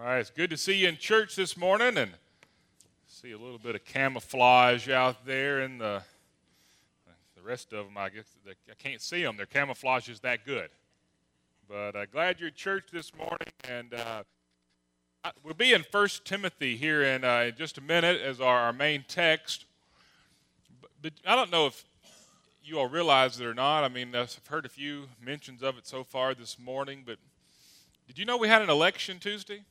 All right, it's good to see you in church this morning and see a little bit of camouflage out there and the the rest of them I guess I can't see them. Their camouflage is that good. But uh, glad you're at church this morning and uh, we'll be in First Timothy here in, uh, in just a minute as our, our main text. But, but I don't know if you all realize it or not. I mean, I've heard a few mentions of it so far this morning, but did you know we had an election Tuesday?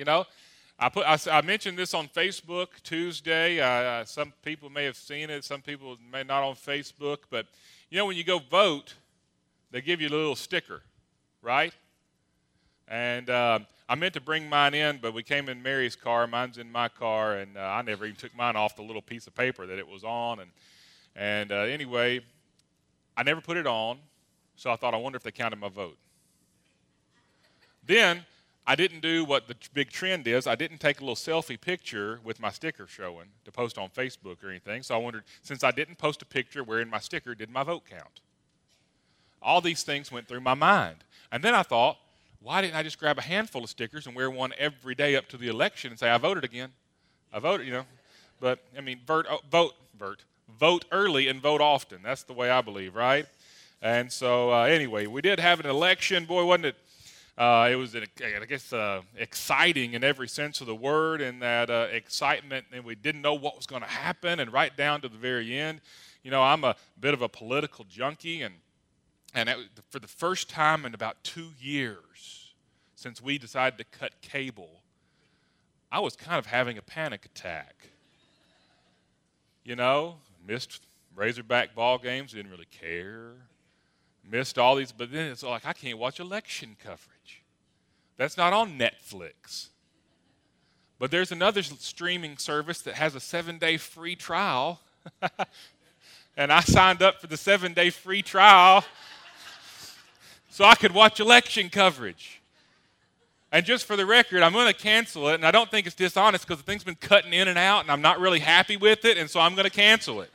You know, I put I, I mentioned this on Facebook Tuesday. Uh, some people may have seen it. Some people may not on Facebook. But you know, when you go vote, they give you a little sticker, right? And uh, I meant to bring mine in, but we came in Mary's car. Mine's in my car, and uh, I never even took mine off the little piece of paper that it was on. And and uh, anyway, I never put it on, so I thought I wonder if they counted my vote. Then I didn't do what the big trend is. I didn't take a little selfie picture with my sticker showing to post on Facebook or anything. So I wondered, since I didn't post a picture wearing my sticker, did my vote count? All these things went through my mind. And then I thought, why didn't I just grab a handful of stickers and wear one every day up to the election and say, I voted again? I voted, you know. But, I mean, vote, oh, vote, vote, vote early and vote often. That's the way I believe, right? And so, uh, anyway, we did have an election. Boy, wasn't it uh, it was, I guess, uh, exciting in every sense of the word, and that uh, excitement, and we didn't know what was going to happen, and right down to the very end. You know, I'm a bit of a political junkie, and and it, for the first time in about two years since we decided to cut cable, I was kind of having a panic attack. You know, missed Razorback ball games, didn't really care missed all these, but then it's like I can't watch election coverage. That's not on Netflix. But there's another streaming service that has a seven day free trial. and I signed up for the seven day free trial so I could watch election coverage. And just for the record, I'm going to cancel it, and I don't think it's dishonest because the thing's been cutting in and out, and I'm not really happy with it, and so I'm going to cancel it.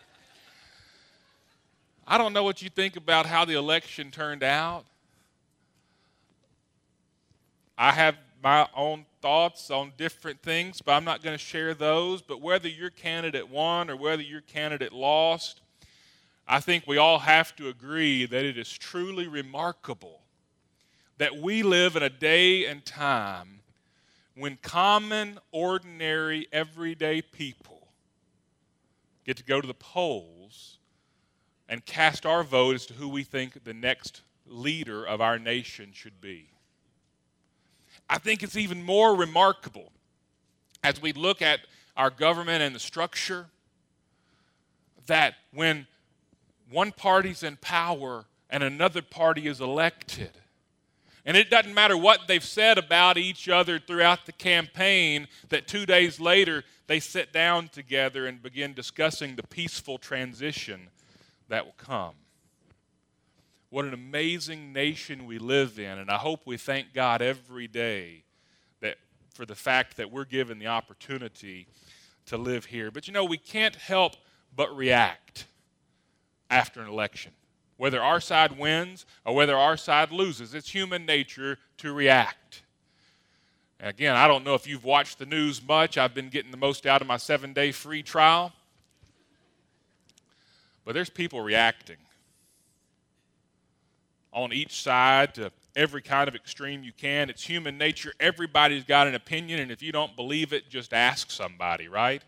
I don't know what you think about how the election turned out. I have my own thoughts on different things, but I'm not going to share those. But whether your candidate won or whether your candidate lost, I think we all have to agree that it is truly remarkable that we live in a day and time when common, ordinary, everyday people get to go to the polls and cast our vote as to who we think the next leader of our nation should be. I think it's even more remarkable as we look at our government and the structure that when one party's in power and another party is elected, and it doesn't matter what they've said about each other throughout the campaign, that two days later they sit down together and begin discussing the peaceful transition that will come. What an amazing nation we live in, and I hope we thank God every day that for the fact that we're given the opportunity to live here. But you know, we can't help but react after an election. Whether our side wins or whether our side loses, it's human nature to react. again, I don't know if you've watched the news much. I've been getting the most out of my seven day free trial. But there's people reacting on each side to every kind of extreme you can. It's human nature. Everybody's got an opinion, and if you don't believe it, just ask somebody, right?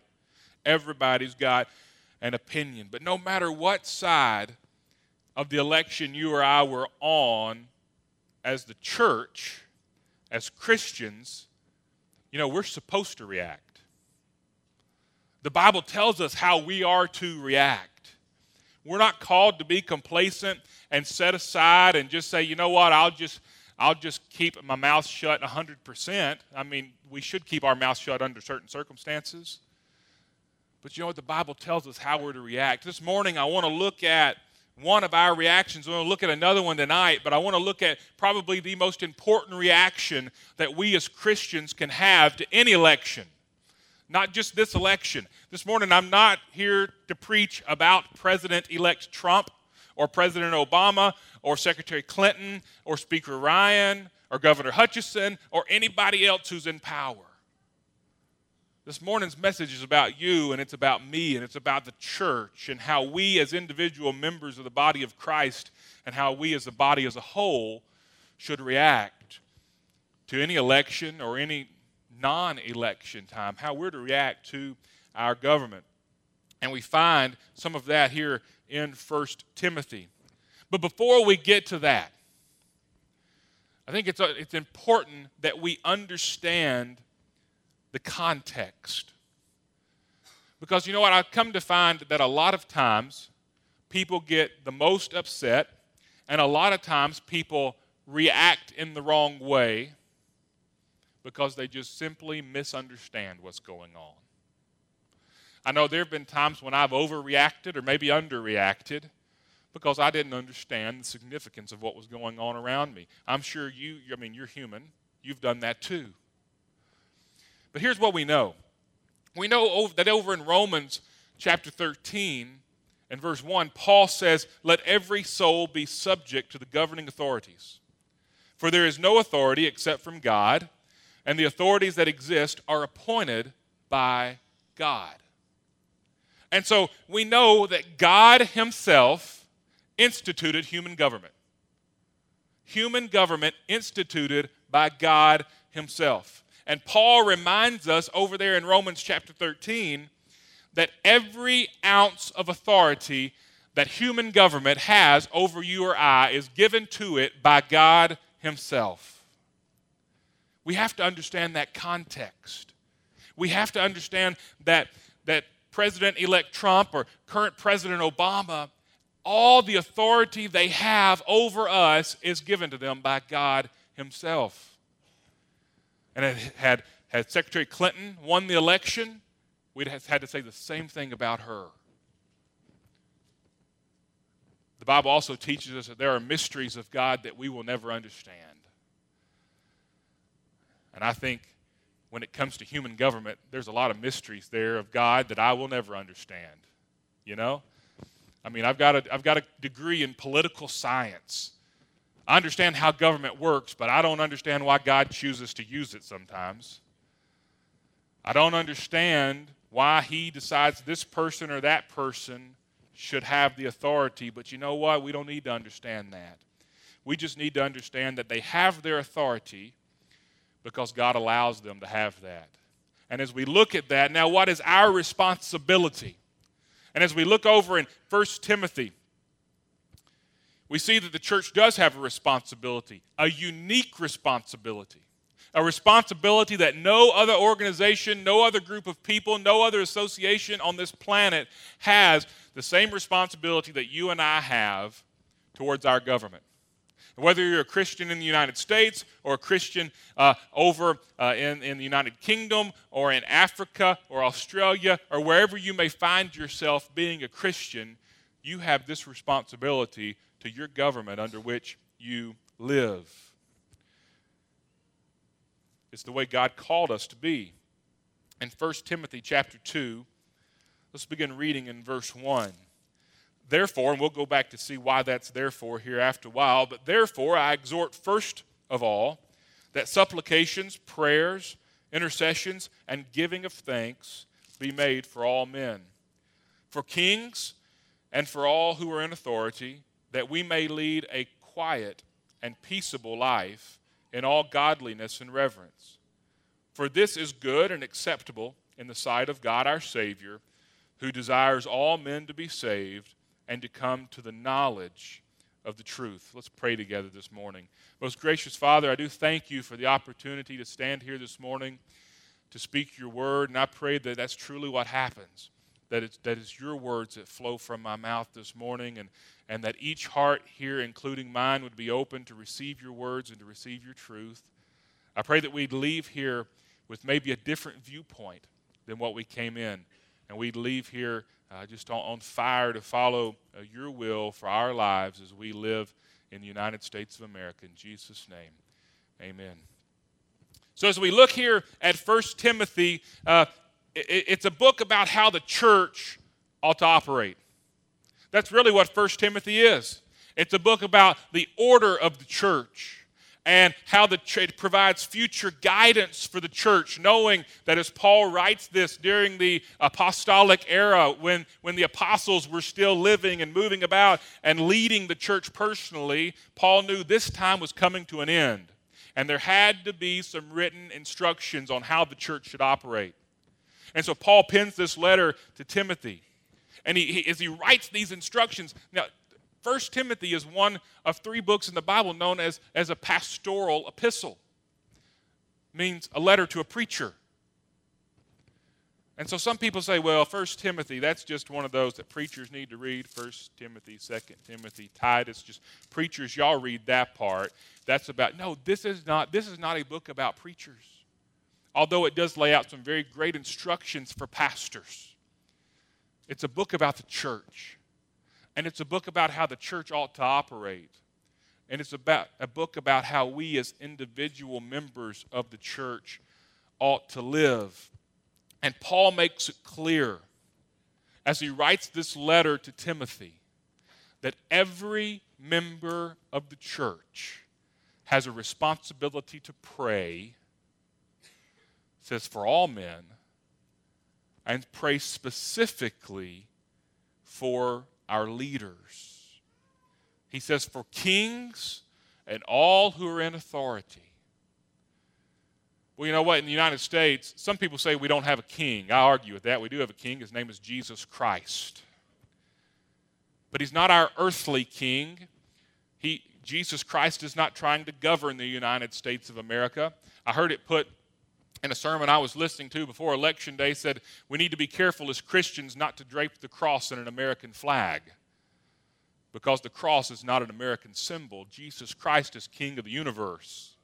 Everybody's got an opinion. But no matter what side of the election you or I were on, as the church, as Christians, you know, we're supposed to react. The Bible tells us how we are to react. We're not called to be complacent and set aside and just say, you know what, I'll just I'll just keep my mouth shut 100%. I mean, we should keep our mouth shut under certain circumstances. But you know what? The Bible tells us how we're to react. This morning, I want to look at one of our reactions. We're going to look at another one tonight, but I want to look at probably the most important reaction that we as Christians can have to any election not just this election. This morning, I'm not here to preach about President elect Trump or President Obama or Secretary Clinton or Speaker Ryan or Governor Hutchinson or anybody else who's in power. This morning's message is about you and it's about me and it's about the church and how we, as individual members of the body of Christ, and how we as a body as a whole should react to any election or any non election time, how we're to react to our government. And we find some of that here in 1 Timothy. But before we get to that, I think it's, uh, it's important that we understand the context. Because you know what? I've come to find that a lot of times people get the most upset, and a lot of times people react in the wrong way because they just simply misunderstand what's going on. I know there have been times when I've overreacted or maybe underreacted because I didn't understand the significance of what was going on around me. I'm sure you, I mean, you're human, you've done that too. But here's what we know we know that over in Romans chapter 13 and verse 1, Paul says, Let every soul be subject to the governing authorities. For there is no authority except from God, and the authorities that exist are appointed by God. And so we know that God Himself instituted human government. Human government instituted by God Himself. And Paul reminds us over there in Romans chapter 13 that every ounce of authority that human government has over you or I is given to it by God Himself. We have to understand that context. We have to understand that, that President elect Trump or current President Obama, all the authority they have over us is given to them by God Himself. And had, had Secretary Clinton won the election, we'd have had to say the same thing about her. The Bible also teaches us that there are mysteries of God that we will never understand. And I think when it comes to human government, there's a lot of mysteries there of God that I will never understand. You know? I mean, I've got a, I've got a degree in political science. I understand how government works, but I don't understand why God chooses to use it sometimes. I don't understand why He decides this person or that person should have the authority, but you know what? We don't need to understand that. We just need to understand that they have their authority because God allows them to have that. And as we look at that, now what is our responsibility? And as we look over in 1 Timothy we see that the church does have a responsibility, a unique responsibility, a responsibility that no other organization, no other group of people, no other association on this planet has the same responsibility that you and I have towards our government. Whether you're a Christian in the United States or a Christian uh, over uh, in, in the United Kingdom or in Africa or Australia or wherever you may find yourself being a Christian, you have this responsibility to your government under which you live. It's the way God called us to be. In 1 Timothy chapter 2, let's begin reading in verse 1. Therefore, and we'll go back to see why that's therefore here after a while, but therefore I exhort first of all that supplications, prayers, intercessions, and giving of thanks be made for all men, for kings, and for all who are in authority that we may lead a quiet and peaceable life in all godliness and reverence. For this is good and acceptable in the sight of God our Savior, who desires all men to be saved and to come to the knowledge of the truth. Let's pray together this morning. Most gracious Father, I do thank you for the opportunity to stand here this morning to speak your word, and I pray that that's truly what happens that it's, that it's your words that flow from my mouth this morning, and, and that each heart here, including mine, would be open to receive your words and to receive your truth. I pray that we'd leave here with maybe a different viewpoint than what we came in, and we'd leave here uh, just on, on, fire to follow uh, your will for our lives as we live in the United States of America. In Jesus' name, amen. So, as we look here at 1 Timothy, uh, it's a book about how the church ought to operate. That's really what 1 Timothy is. It's a book about the order of the church and how the it provides future guidance for the church, knowing that as Paul writes this during the apostolic era, when, when the apostles were still living and moving about and leading the church personally, Paul knew this time was coming to an end. And there had to be some written instructions on how the church should operate. And so Paul pens this letter to Timothy. And he, he, as he writes these instructions, now First Timothy is one of three books in the Bible known as, as a pastoral epistle. means a letter to a preacher. And so some people say, well, First Timothy, that's just one of those that preachers need to read. First Timothy, Second Timothy, Titus, just preachers, y'all read that part. That's about no, this is not this is not a book about preachers. Although it does lay out some very great instructions for pastors. It's a book about the church. And it's a book about how the church ought to operate. And it's about a book about how we as individual members of the church ought to live. And Paul makes it clear as he writes this letter to Timothy that every member of the church has a responsibility to pray, says for all men, and pray specifically for our leaders. He says, for kings and all who are in authority. Well, you know what? In the United States, some people say we don't have a king. I argue with that. We do have a king. His name is Jesus Christ. But he's not our earthly king. He, Jesus Christ is not trying to govern the United States of America. I heard it put in a sermon I was listening to before Election Day said we need to be careful as Christians not to drape the cross in an American flag because the cross is not an American symbol. Jesus Christ is King of the universe.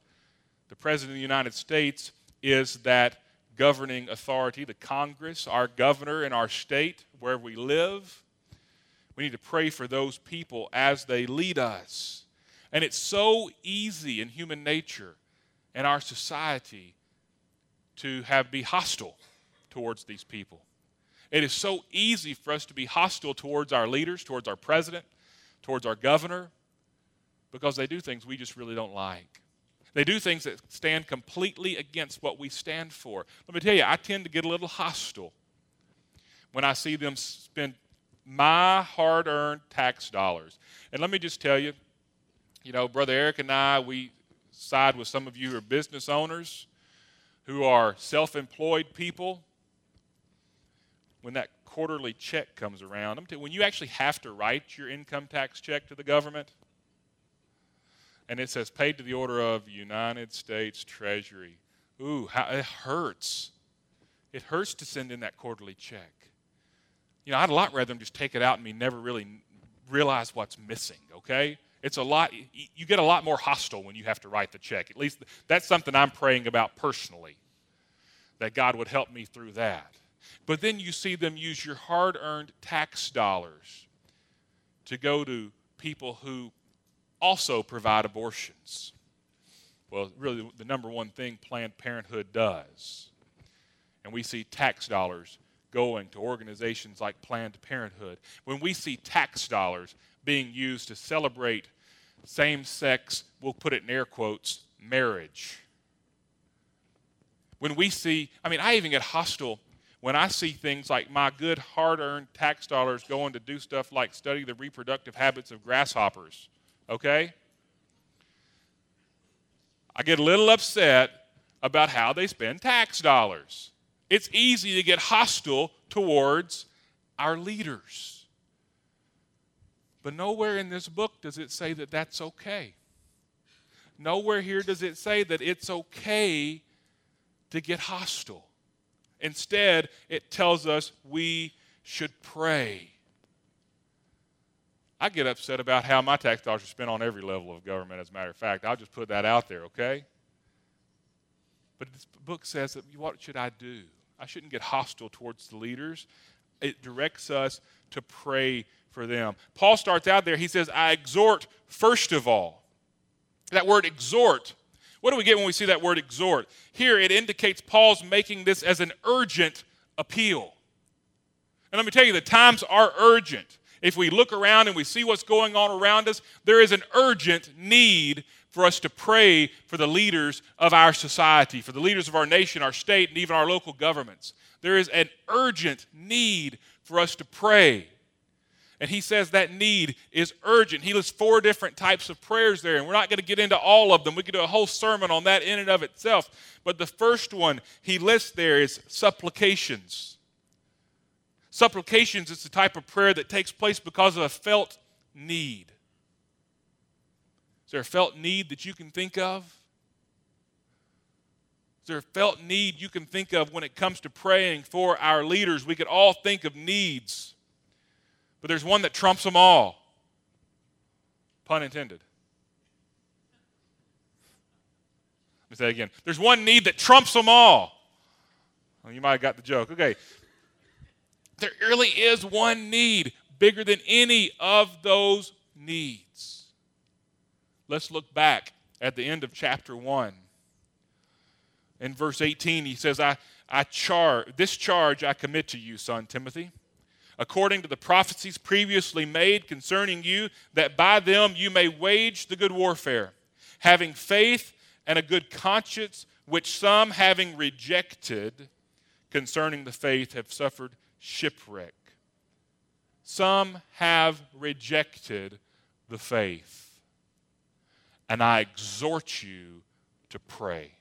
The President of the United States is that governing authority, the Congress, our governor in our state, where we live. We need to pray for those people as they lead us. And it's so easy in human nature in our society to have be hostile towards these people. It is so easy for us to be hostile towards our leaders, towards our president, towards our governor, because they do things we just really don't like. They do things that stand completely against what we stand for. Let me tell you, I tend to get a little hostile when I see them spend my hard earned tax dollars. And let me just tell you, you know, Brother Eric and I, we side with some of you who are business owners who are self employed people, when that quarterly check comes around, when you actually have to write your income tax check to the government, and it says paid to the order of United States Treasury. Ooh, how, it hurts. It hurts to send in that quarterly check. You know, I'd a lot rather them just take it out and me never really realize what's missing, okay? It's a lot, you get a lot more hostile when you have to write the check. At least that's something I'm praying about personally, that God would help me through that. But then you see them use your hard earned tax dollars to go to people who also provide abortions. Well, really, the number one thing Planned Parenthood does. And we see tax dollars going to organizations like Planned Parenthood. When we see tax dollars being used to celebrate same sex, we'll put it in air quotes, marriage. When we see, I mean, I even get hostile when I see things like my good hard earned tax dollars going to do stuff like study the reproductive habits of grasshoppers, okay? I get a little upset about how they spend tax dollars. It's easy to get hostile towards our leaders. But nowhere in this book does it say that that's okay. Nowhere here does it say that it's okay to get hostile. Instead, it tells us we should pray. I get upset about how my tax dollars are spent on every level of government, as a matter of fact. I'll just put that out there, okay? But this book says that what should I do? I shouldn't get hostile towards the leaders. It directs us to pray for them. Paul starts out there, he says, I exhort first of all. That word exhort, what do we get when we see that word exhort? Here it indicates Paul's making this as an urgent appeal. And let me tell you, the times are urgent. if we look around and we see what's going on around us, there is an urgent need for us to pray for the leaders of our society, for the leaders of our nation, our state, and even our local governments. There is an urgent need for us to pray. And he says that need is urgent. He lists four different types of prayers there, and we're not going to get into all of them. We could do a whole sermon on that in and of itself. But the first one he lists there is supplications. Supplications is the type of prayer that takes place because of a felt need. There a felt need that you can think of? Is there a felt need you can think of when it comes to praying for our leaders? We could all think of needs but there's one that trumps them all. Pun intended. Let me say it again. There's one need that trumps them all. Well, you might have got the joke. Okay. There really is one need bigger than any of those needs. Let's look back at the end of chapter 1. In verse 18, he says, I, I this charge I commit to you, son Timothy according to the prophecies previously made concerning you, that by them you may wage the good warfare, having faith and a good conscience, which some, having rejected concerning the faith, have suffered shipwreck. Some have rejected the faith. And I exhort you to pray.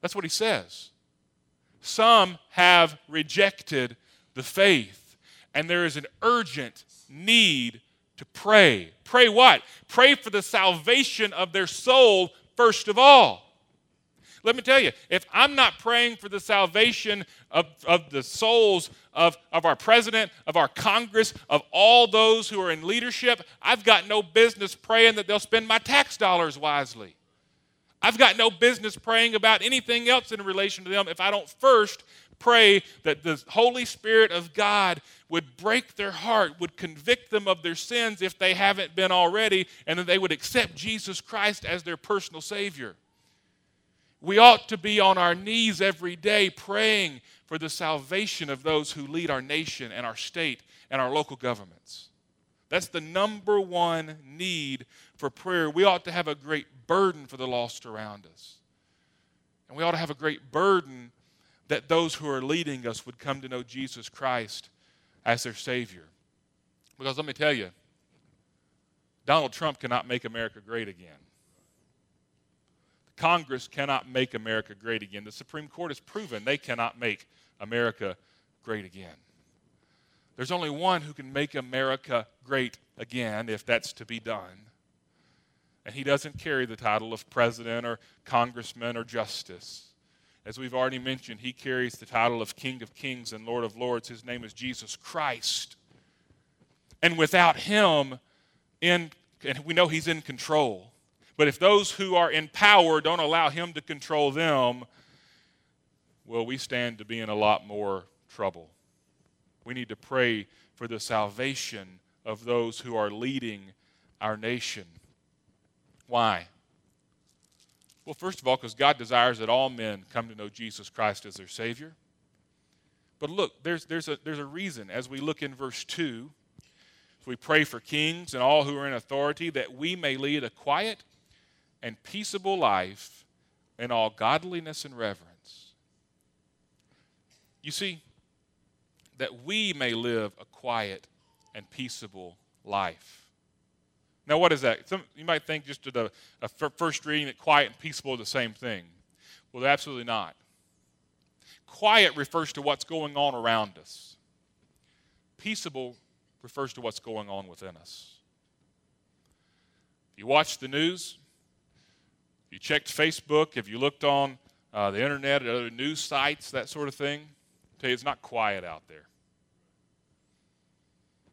That's what he says. Some have rejected the faith. And there is an urgent need to pray. Pray what? Pray for the salvation of their soul first of all. Let me tell you, if I'm not praying for the salvation of, of the souls of, of our president, of our Congress, of all those who are in leadership, I've got no business praying that they'll spend my tax dollars wisely. I've got no business praying about anything else in relation to them if I don't first pray that the Holy Spirit of God would break their heart, would convict them of their sins if they haven't been already, and that they would accept Jesus Christ as their personal Savior. We ought to be on our knees every day praying for the salvation of those who lead our nation and our state and our local governments. That's the number one need for prayer. We ought to have a great burden for the lost around us. And we ought to have a great burden that those who are leading us would come to know Jesus Christ as their Savior. Because let me tell you, Donald Trump cannot make America great again. Congress cannot make America great again. The Supreme Court has proven they cannot make America great again. There's only one who can make America great again if that's to be done. And he doesn't carry the title of president or congressman or justice. As we've already mentioned, he carries the title of King of Kings and Lord of Lords. His name is Jesus Christ. And without him, in, and we know he's in control. But if those who are in power don't allow him to control them, well, we stand to be in a lot more trouble. We need to pray for the salvation of those who are leading our nation. Why? Well, first of all, because God desires that all men come to know Jesus Christ as their Savior. But look, there's, there's, a, there's a reason. As we look in verse 2, we pray for kings and all who are in authority that we may lead a quiet and peaceable life in all godliness and reverence. You see, that we may live a quiet and peaceable life. Now, what is that? Some, you might think just a, a first reading that quiet and peaceable are the same thing. Well, absolutely not. Quiet refers to what's going on around us, peaceable refers to what's going on within us. If you watch the news, you checked Facebook, if you looked on uh, the internet at other news sites, that sort of thing, I tell you, it's not quiet out there.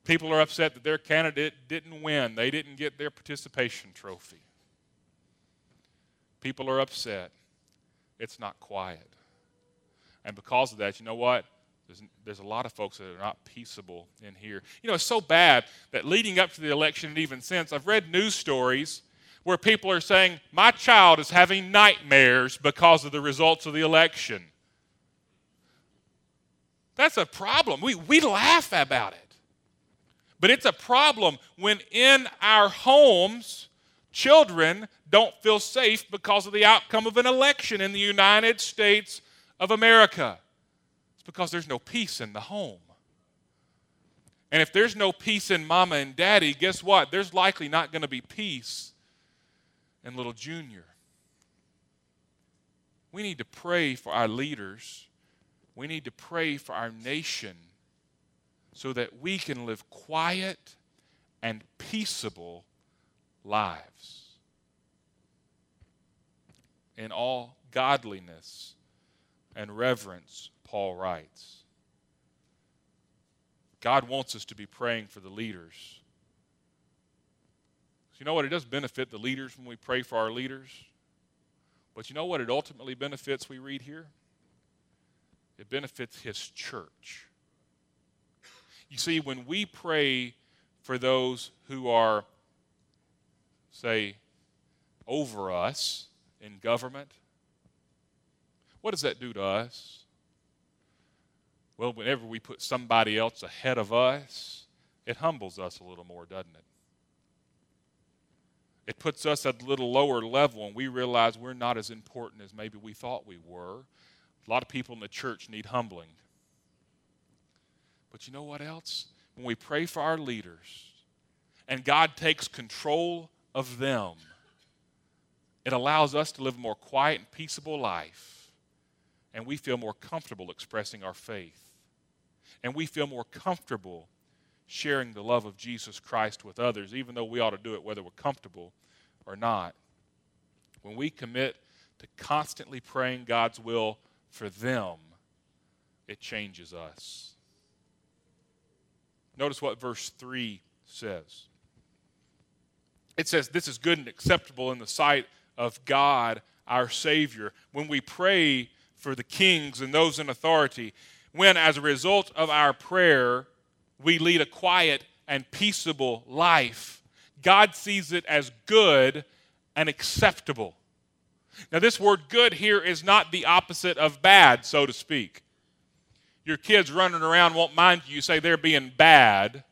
People are upset that their candidate didn't win, they didn't get their participation trophy. People are upset. It's not quiet. And because of that, you know what? There's, there's a lot of folks that are not peaceable in here. You know, it's so bad that leading up to the election and even since, I've read news stories where people are saying, My child is having nightmares because of the results of the election. That's a problem. We, we laugh about it. But it's a problem when in our homes, children don't feel safe because of the outcome of an election in the United States of America. It's because there's no peace in the home. And if there's no peace in mama and daddy, guess what? There's likely not going to be peace in little junior. We need to pray for our leaders. We need to pray for our nation so that we can live quiet and peaceable lives in all godliness and reverence, Paul writes. God wants us to be praying for the leaders. You know what? It does benefit the leaders when we pray for our leaders. But you know what it ultimately benefits, we read here? It benefits his church. You see, when we pray for those who are, say, over us in government, what does that do to us? Well, whenever we put somebody else ahead of us, it humbles us a little more, doesn't it? It puts us at a little lower level, and we realize we're not as important as maybe we thought we were. A lot of people in the church need humbling. But you know what else? When we pray for our leaders and God takes control of them, it allows us to live a more quiet and peaceable life, and we feel more comfortable expressing our faith. And we feel more comfortable sharing the love of Jesus Christ with others, even though we ought to do it whether we're comfortable or not. When we commit to constantly praying God's will for them, it changes us. Notice what verse 3 says. It says, This is good and acceptable in the sight of God our Savior. When we pray for the kings and those in authority, when, as a result of our prayer, we lead a quiet and peaceable life, God sees it as good and acceptable. Now, this word good here is not the opposite of bad, so to speak. Your kids running around won't mind you, you say they're being bad.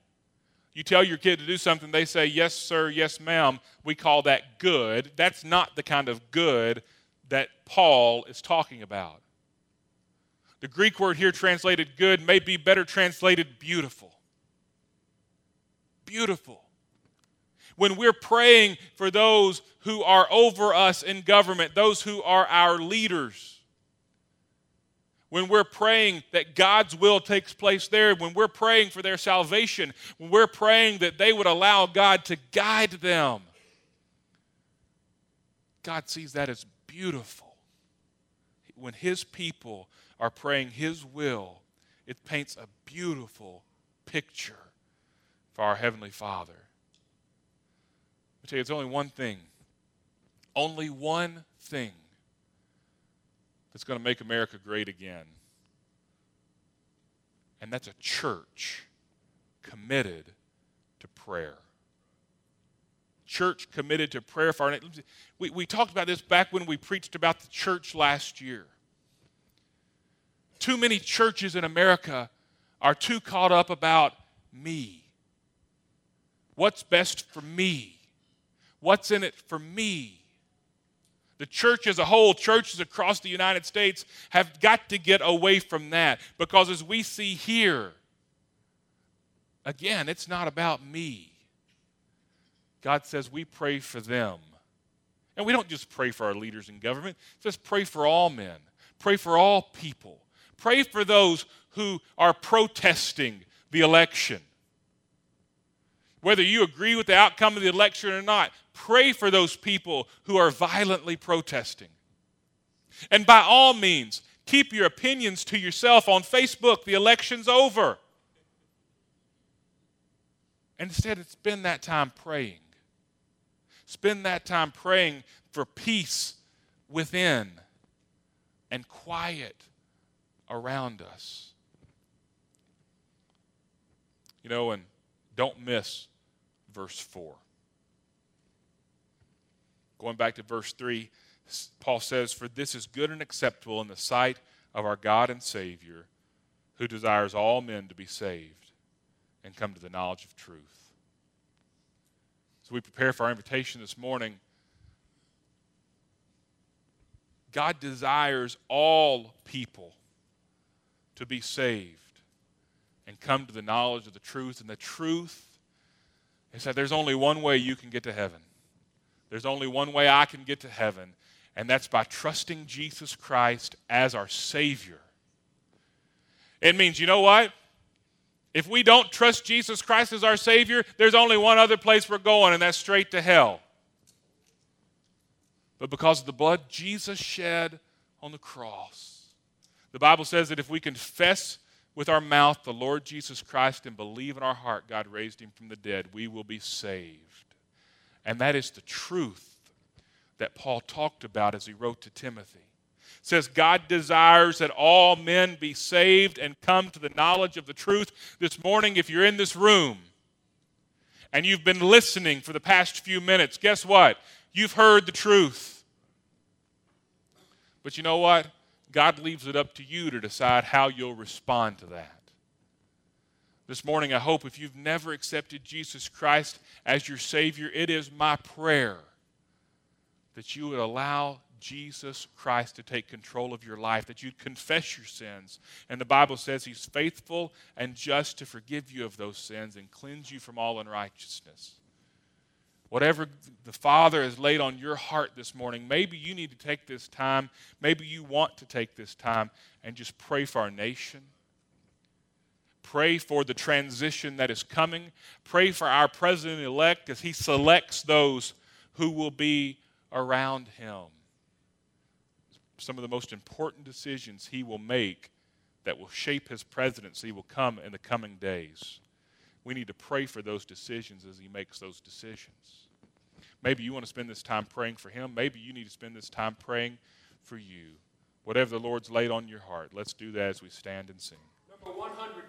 You tell your kid to do something, they say, Yes, sir, yes, ma'am. We call that good. That's not the kind of good that Paul is talking about. The Greek word here translated good may be better translated beautiful. Beautiful. When we're praying for those who are over us in government, those who are our leaders, when we're praying that God's will takes place there, when we're praying for their salvation, when we're praying that they would allow God to guide them, God sees that as beautiful. When His people are praying His will, it paints a beautiful picture for our Heavenly Father. I tell you, it's only one thing, only one thing that's going to make America great again. And that's a church committed to prayer. Church committed to prayer for our we, we talked about this back when we preached about the church last year. Too many churches in America are too caught up about me. What's best for me? What's in it for me? The church as a whole, churches across the United States, have got to get away from that because as we see here, again, it's not about me. God says we pray for them. And we don't just pray for our leaders in government, just pray for all men, pray for all people. Pray for those who are protesting the election. Whether you agree with the outcome of the election or not, pray for those people who are violently protesting. And by all means, keep your opinions to yourself on Facebook. The election's over. And instead, spend that time praying. Spend that time praying for peace within and quiet around us. You know, and don't miss verse 4. Going back to verse 3, Paul says, For this is good and acceptable in the sight of our God and Savior, who desires all men to be saved and come to the knowledge of truth. So we prepare for our invitation this morning. God desires all people to be saved and come to the knowledge of the truth. And the truth is that there's only one way you can get to heaven. There's only one way I can get to heaven, and that's by trusting Jesus Christ as our Savior. It means, you know what? If we don't trust Jesus Christ as our Savior, there's only one other place we're going, and that's straight to hell. But because of the blood Jesus shed on the cross, the Bible says that if we confess with our mouth the Lord Jesus Christ and believe in our heart God raised him from the dead, we will be saved. And that is the truth that Paul talked about as he wrote to Timothy. It says God desires that all men be saved and come to the knowledge of the truth. This morning, if you're in this room and you've been listening for the past few minutes, guess what? You've heard the truth. But you know what? God leaves it up to you to decide how you'll respond to that. This morning, I hope if you've never accepted Jesus Christ as your Savior, it is my prayer that you would allow Jesus Christ to take control of your life, that you'd confess your sins. And the Bible says He's faithful and just to forgive you of those sins and cleanse you from all unrighteousness. Whatever the Father has laid on your heart this morning, maybe you need to take this time, maybe you want to take this time and just pray for our nation Pray for the transition that is coming. Pray for our president elect as he selects those who will be around him. Some of the most important decisions he will make that will shape his presidency will come in the coming days. We need to pray for those decisions as he makes those decisions. Maybe you want to spend this time praying for him. Maybe you need to spend this time praying for you. Whatever the Lord's laid on your heart, let's do that as we stand and sing. Number 120.